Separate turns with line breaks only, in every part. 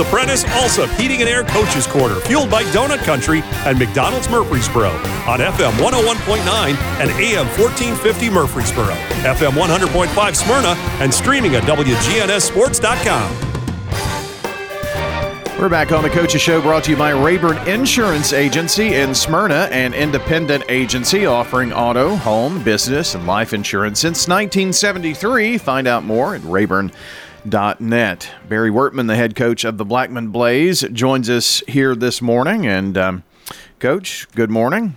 The Prentice Allsup Heating and Air Coaches Corner, fueled by Donut Country and McDonald's Murfreesboro on FM 101.9 and AM 1450 Murfreesboro, FM 100.5 Smyrna, and streaming at WGNSSports.com.
We're back on the Coaches Show brought to you by Rayburn Insurance Agency in Smyrna, an independent agency offering auto, home, business, and life insurance since 1973. Find out more at rayburn.net. Barry Wortman, the head coach of the Blackman Blaze, joins us here this morning. And, um, Coach, good morning.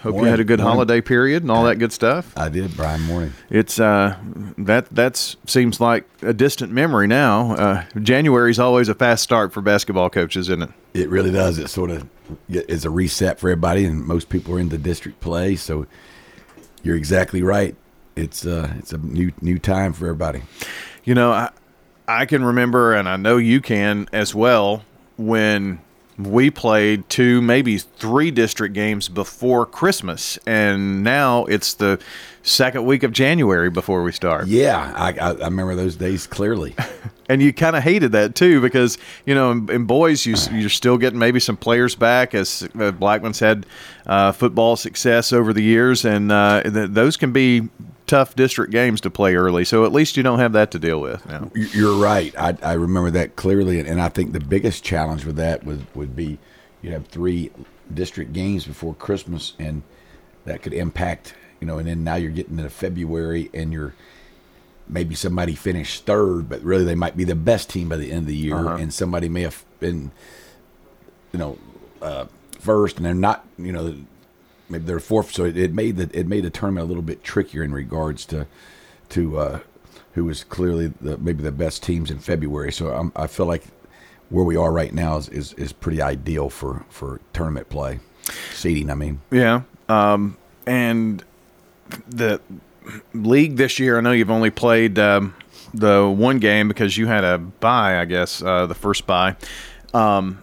Hope
Morning.
you had a good
Morning.
holiday period and all that good stuff.
I did, Brian. Morning.
It's uh, that that's seems like a distant memory now. Uh, January's always a fast start for basketball coaches, isn't it?
It really does. It sort of is a reset for everybody, and most people are into district play. So you're exactly right. It's uh, it's a new new time for everybody.
You know, I I can remember, and I know you can as well, when we played two, maybe three district games before Christmas, and now it's the second week of January before we start.
Yeah, I, I, I remember those days clearly.
and you kind of hated that too because you know in, in boys you you're still getting maybe some players back as uh, Blackman's had uh, football success over the years and uh, th- those can be tough district games to play early so at least you don't have that to deal with now.
You- You're right. I, I remember that clearly, and, and I think the biggest challenge with that would would be you have three district games before Christmas, and that could impact you know. And then now you're getting into February, and you're maybe somebody finished third, but really they might be the best team by the end of the year, and somebody may have been you know uh, first, and they're not you know maybe they're fourth. So it, it made the it made the tournament a little bit trickier in regards to to uh, who was clearly the maybe the best teams in February. So I'm, I feel like where we are right now is, is, is pretty ideal for, for tournament play, seeding. I mean,
Yeah. Um, and the league this year, I know you've only played um, the one game because you had a buy, I guess, uh, the first buy. Um,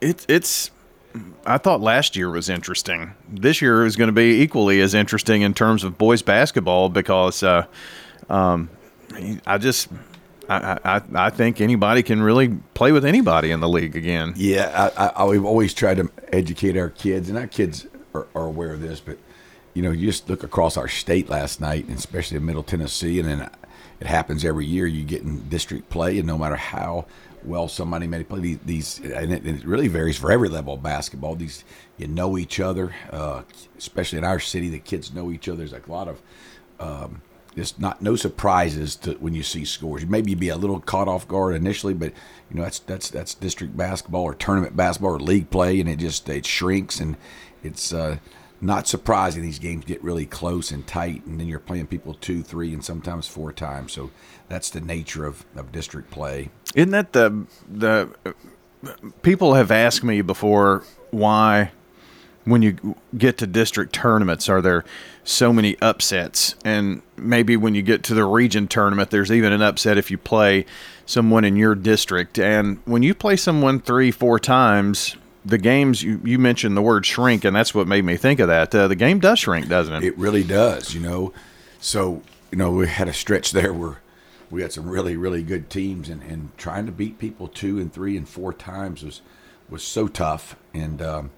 it, it's. I thought last year was interesting. This year is going to be equally as interesting in terms of boys basketball because uh, um, I just. I, I, I think anybody can really play with anybody in the league again.
yeah, I, I, we've always tried to educate our kids, and our kids are, are aware of this. But you know, you just look across our state last night, and especially in Middle Tennessee, and then it happens every year. You get in district play, and no matter how well somebody may play these, and it, it really varies for every level of basketball. These you know each other, uh, especially in our city, the kids know each other. There's like a lot of um, there's not no surprises to when you see scores. Maybe you'd be a little caught off guard initially, but you know that's that's that's district basketball or tournament basketball or league play, and it just it shrinks and it's uh, not surprising these games get really close and tight, and then you're playing people two, three, and sometimes four times. So that's the nature of, of district play.
Isn't that the the people have asked me before why when you get to district tournaments are there so many upsets and maybe when you get to the region tournament there's even an upset if you play someone in your district and when you play someone 3 4 times the games you, you mentioned the word shrink and that's what made me think of that uh, the game does shrink doesn't it
It really does, you know. So, you know, we had a stretch there where we had some really, really good teams, and, and trying to beat people two and three and four times was was so tough, and um,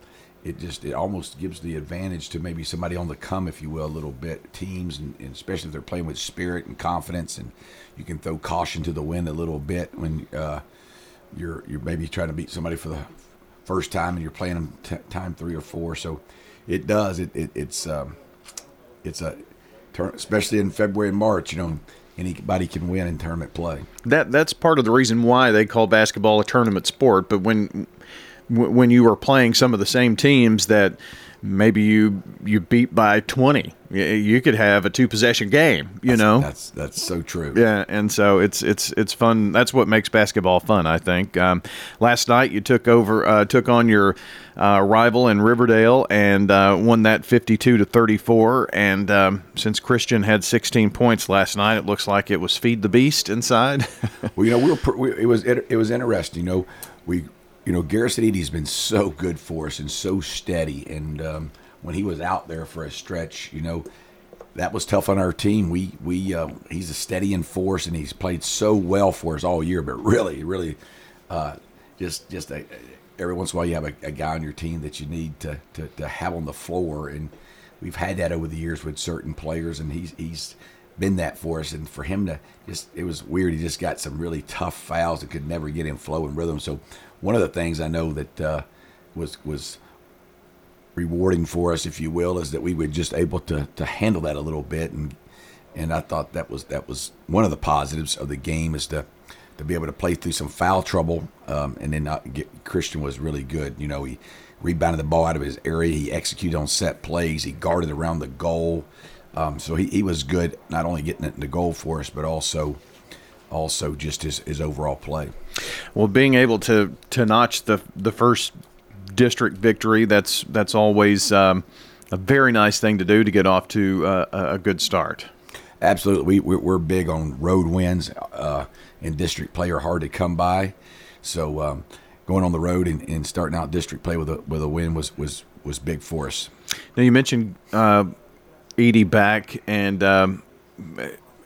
it just it almost gives the advantage to maybe somebody on the come, if you will, a little bit. Teams, and, and especially if they're playing with spirit and confidence, and you can throw caution to the wind a little bit when uh, you're you're maybe trying to beat somebody for the first time and you're playing them t- time three or four. So it does. It, it it's um, it's a especially in February and March. You know, anybody can win in tournament play.
that that's part of the reason why they call basketball a tournament sport. But when w- when you were playing some of the same teams that maybe you you beat by twenty, you could have a two possession game. You know.
that's that's so true.
yeah, and so it's it's it's fun. That's what makes basketball fun, I think. Um, last night you took over, uh, took on your uh, rival in Riverdale and uh, won that fifty-two to thirty-four. And um, since Christian had sixteen points last night, it looks like it was feed the beast inside.
Well, you know, we were pr- we, it was it, it was interesting. You know, we you know Garrison Eady's been so good for us and so steady. And um, when he was out there for a stretch, you know, that was tough on our team. We we uh, he's a steady in force and he's played so well for us all year. But really, really, uh, just just a, every once in a while you have a, a, guy on your team that you need to, to, to have on the floor, and we've had that over the years with certain players, and he's he's been that for us. And for him to just, it was weird. He just got some really tough fouls that could never get in flow and rhythm. So one of the things I know that uh, was was rewarding for us, if you will, is that we were just able to to handle that a little bit. And and I thought that was that was one of the positives of the game is to to be able to play through some foul trouble. Um, and then not get, Christian was really good. You know, he rebounded the ball out of his area. He executed on set plays. He guarded around the goal. Um, so he, he was good, not only getting it in the goal for us, but also also just his, his overall play.
Well, being able to to notch the the first district victory that's that's always um, a very nice thing to do to get off to uh, a good start.
Absolutely, we we're big on road wins, uh, and district play are hard to come by. So um, going on the road and, and, starting out district play with a with a win was was was big for us.
Now you mentioned uh, Eady back, and um,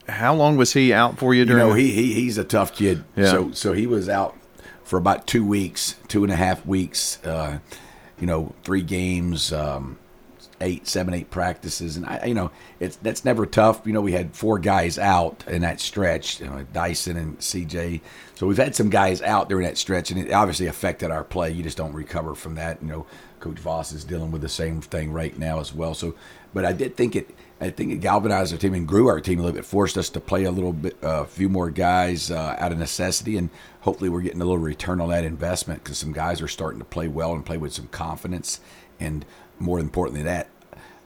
how long was he out for you? During
you know, he, he he's a tough kid. Yeah. So so he was out for about two weeks, two and a half weeks. Uh, you know, three games, um, eight, seven, eight practices, and I, you know, it's that's never tough. You know, we had four guys out in that stretch, you know, Dyson and CJ. So we've had some guys out during that stretch, and it obviously affected our play. You just don't recover from that. You know, Coach Voss is dealing with the same thing right now as well. So but I did think it. I think it galvanized our team and grew our team a little bit, forced us to play a little bit, a uh, few more guys uh, out of necessity, and hopefully we're getting a little return on that investment because some guys are starting to play well and play with some confidence, and more importantly, that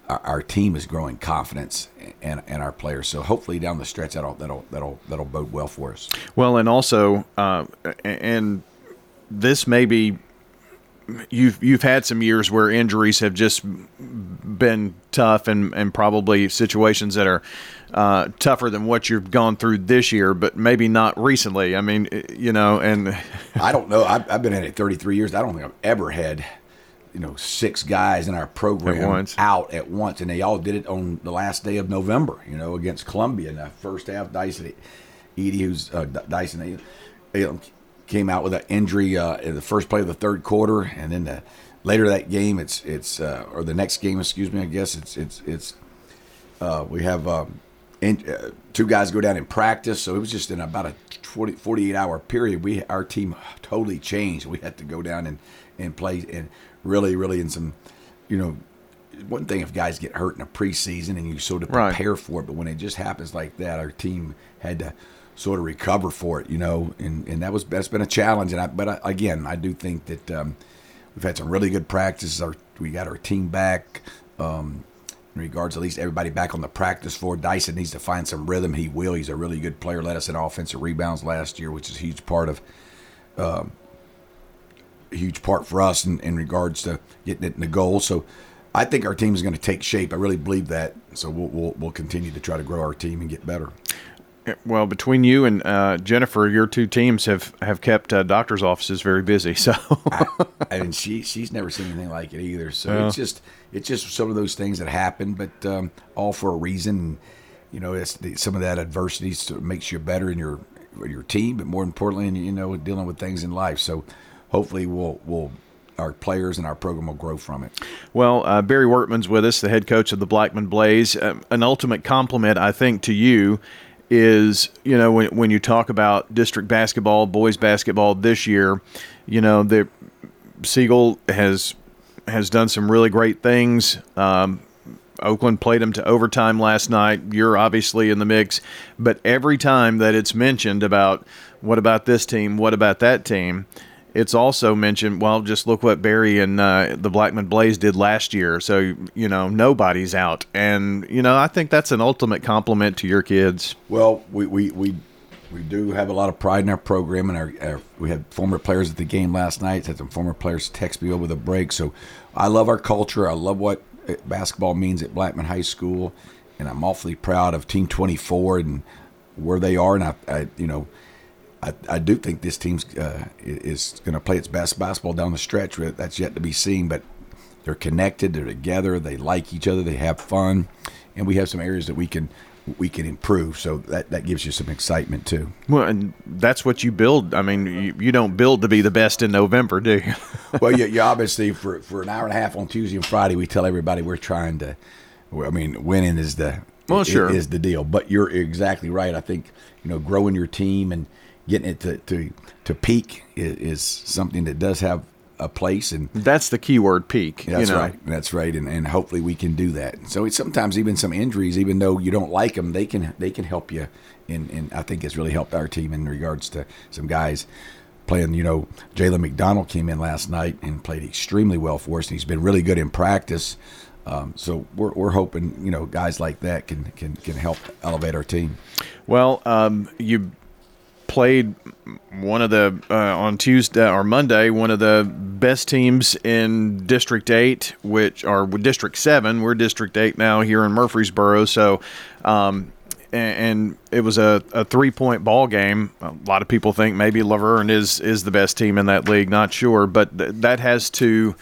our, our team is growing confidence and, and our players. So hopefully down the stretch that'll that'll that'll that'll bode well for us.
Well, and also, uh, and this may be you've you've had some years where injuries have just been tough and, and probably situations that are uh, tougher than what you've gone through this year, but maybe not recently. I mean, you know, and
I don't know. I've, I've, been in it 33 years. I don't think I've ever had, you know, six guys in our program at out at once, and they all did it on the last day of November. You know, against Columbia in the first half. Dyson, Eady, who's uh, Dyson, came out with an injury uh, in the first play of the third quarter, and then the, later that game, it's it's uh, or the next game, excuse me, I guess it's it's it's uh, we have um, in, uh, two guys go down in practice, so it was just in about a 40, 48 hour period. We our team totally changed. We had to go down and and play and really really in some, you know. One thing if guys get hurt in a preseason and you sort of prepare right. for it, but when it just happens like that, our team had to sort of recover for it, you know, and, and that was that's been a challenge. And I, but I, again, I do think that um, we've had some really good practices. Our we got our team back. Um, in regards, at least everybody back on the practice floor. Dyson needs to find some rhythm. He will. He's a really good player. Led us in offensive rebounds last year, which is a huge part of. Um, a huge part for us in, in regards to getting it in the goal. So I think our team is going to take shape. I really believe that. So we'll, we'll, we'll continue to try to grow our team and get better.
Well, between you and uh, Jennifer, your two teams have have kept uh, doctors' offices very busy. So,
I, and she she's never seen anything like it either. So it's just it's just some of those things that happen, but um, all for a reason. You know, it's the, some of that adversity makes you better in your your team, but more importantly, you know, dealing with things in life. So, hopefully, we'll we'll our players and our program will grow from it.
Well, uh, Barry Wortman's with us, the head coach of the Blackman Blaze. Uh, an ultimate compliment, I think, to you is you know when when you talk about district basketball, boys basketball this year, you know the Siegel has has done some really great things. Um, Oakland played them to overtime last night. You're obviously in the mix, but every time that it's mentioned about what about this team, what about that team, it's also mentioned, well, just look what Barry and uh, the Blackman Blaze did last year. So, you know, nobody's out. And, you know, I think that's an ultimate compliment to your kids.
Well, we, we, we, we do have a lot of pride in our program, and our, our, we had former players at the game last night. Had some former players text me over the break. So, I love our culture. I love what basketball means at Blackman High School, and I'm awfully proud of Team 24 and where they are. And I, I you know, I, I do think this team uh, is going to play its best basketball down the stretch. That's yet to be seen, but they're connected. They're together. They like each other. They have fun, and we have some areas that we can we can improve. So that, that gives you some excitement too.
Well, and that's what you build. I mean, you, you don't build to be the best in November, do you?
well, you, you obviously for for an hour and a half on Tuesday and Friday, we tell everybody we're trying to. I mean, winning is the
well, sure
is the deal. But you're exactly right. I think you know growing your team and getting it to to, to peak is, is something that does have a place and
that's the key word peak
that's
you know?
right that's right and, and hopefully we can do that. So it's sometimes even some injuries even though you don't like them they can they can help you. And, and i think it's really helped our team in regards to some guys playing you know jalen mcdonald came in last night and played extremely well for us and he's been really good in practice. Um, so we're, we're hoping you know guys like that can can can help elevate our team.
Well um, you played one of the uh, on Tuesday or Monday one of the best teams in District Eight, which are District Seven. We're District Eight now here in Murfreesboro, so. Um, and, it was a, a three point ball game. A lot of people think maybe La Vergne is is the best team in that league. Not sure, but th- that has to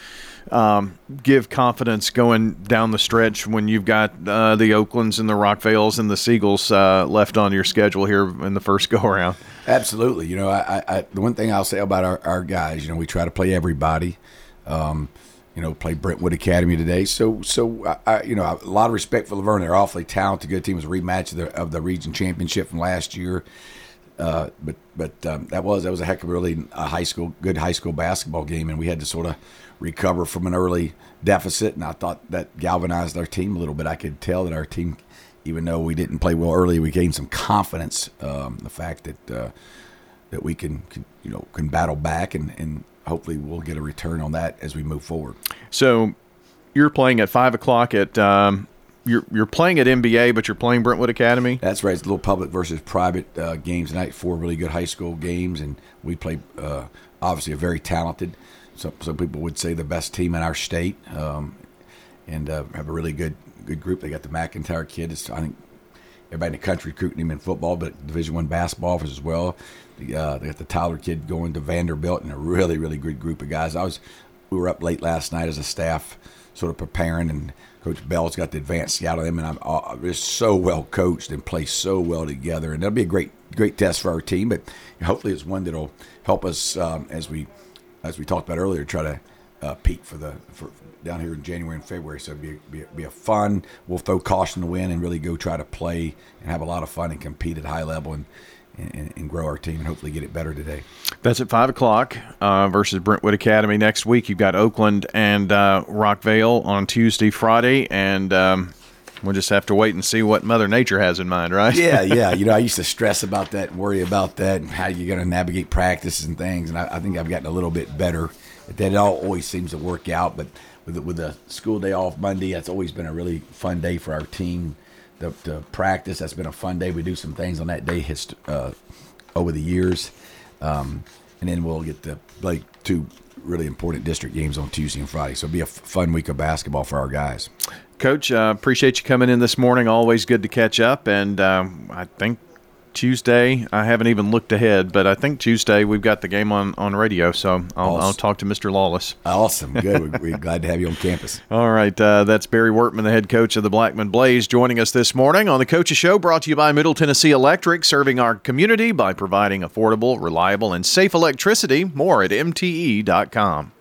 um, give confidence going down the stretch when you've got uh, the Oaklands and the Rockvales and the Siegels uh, left on your schedule here in the first go around.
Absolutely. You know, I, I, the one thing I'll say about our, our guys, you know, we try to play everybody. Um, you know, play Brentwood Academy today. So, so I, you know, a lot of respect for La Vergne. They're awfully talented. Good team. It was a rematch of the, of the region championship from last year. Uh, but but um, that was that was a heck of a really a high school good high school basketball game, and we had to sort of recover from an early deficit. And I thought that galvanized our team a little bit. I could tell that our team, even though we didn't play well early, we gained some confidence. Um, the fact that uh, that we can, can, you know can battle back and and hopefully we'll get a return on that as we move forward.
So you're playing at five o'clock at um, you're you're playing at MBA, but you're playing Brentwood Academy.
That's right. It's a little public versus private uh, games tonight. Four really good high school games, and we play uh, obviously a very talented. Some some people would say the best team in our state, um, and uh, have a really good good group. They got the McIntyre kid. It's, I think everybody in the country recruiting him in football, but Division One basketball as well. The, uh, they got the Tyler kid going to Vanderbilt, and a really really good group of guys. I was we were up late last night as a staff, sort of preparing and Coach Bell's got the advanced scout of them, and I'm uh, just so well coached and play so well together. And that'll be a great great test for our team. But hopefully, it's one that'll help us um, as we as we talked about earlier, try to uh, peak for the for down here in January and February. So be be, be a fun. We'll throw caution to win and really go try to play and have a lot of fun and compete at high level and and, and, grow our team and hopefully get it better today.
That's at five o'clock uh, versus Brentwood Academy next week. You've got Oakland and uh, Rockvale on Tuesday, Friday, and um, we'll just have to wait and see what Mother Nature has in mind, right?
yeah, yeah. You know, I used to stress about that and worry about that and how you're going to navigate practices and things, and I, I, think I've gotten a little bit better. That it all always seems to work out, but with the, with the school day off Monday, that's always been a really fun day for our team the, the practice. That's been a fun day. We do some things on that day hist- uh, over the years, um, and then we'll get to play two really important district games on Tuesday and Friday. So it'll be a f- fun week of basketball for our guys.
Coach, uh, appreciate you coming in this morning. Always good to catch up, and um, I think Tuesday. I haven't even looked ahead, but I think Tuesday we've got the game on, on radio, so I'll, awesome. I'll talk to Mr. Lawless.
Awesome. Good. We're glad to have you on campus.
All right. Uh, that's Barry Wortman, the head coach of the Blackman Blaze, joining us this morning on the Coaches Show, brought to you by Middle Tennessee Electric, serving our community by providing affordable, reliable, and safe electricity. More at MTE.com.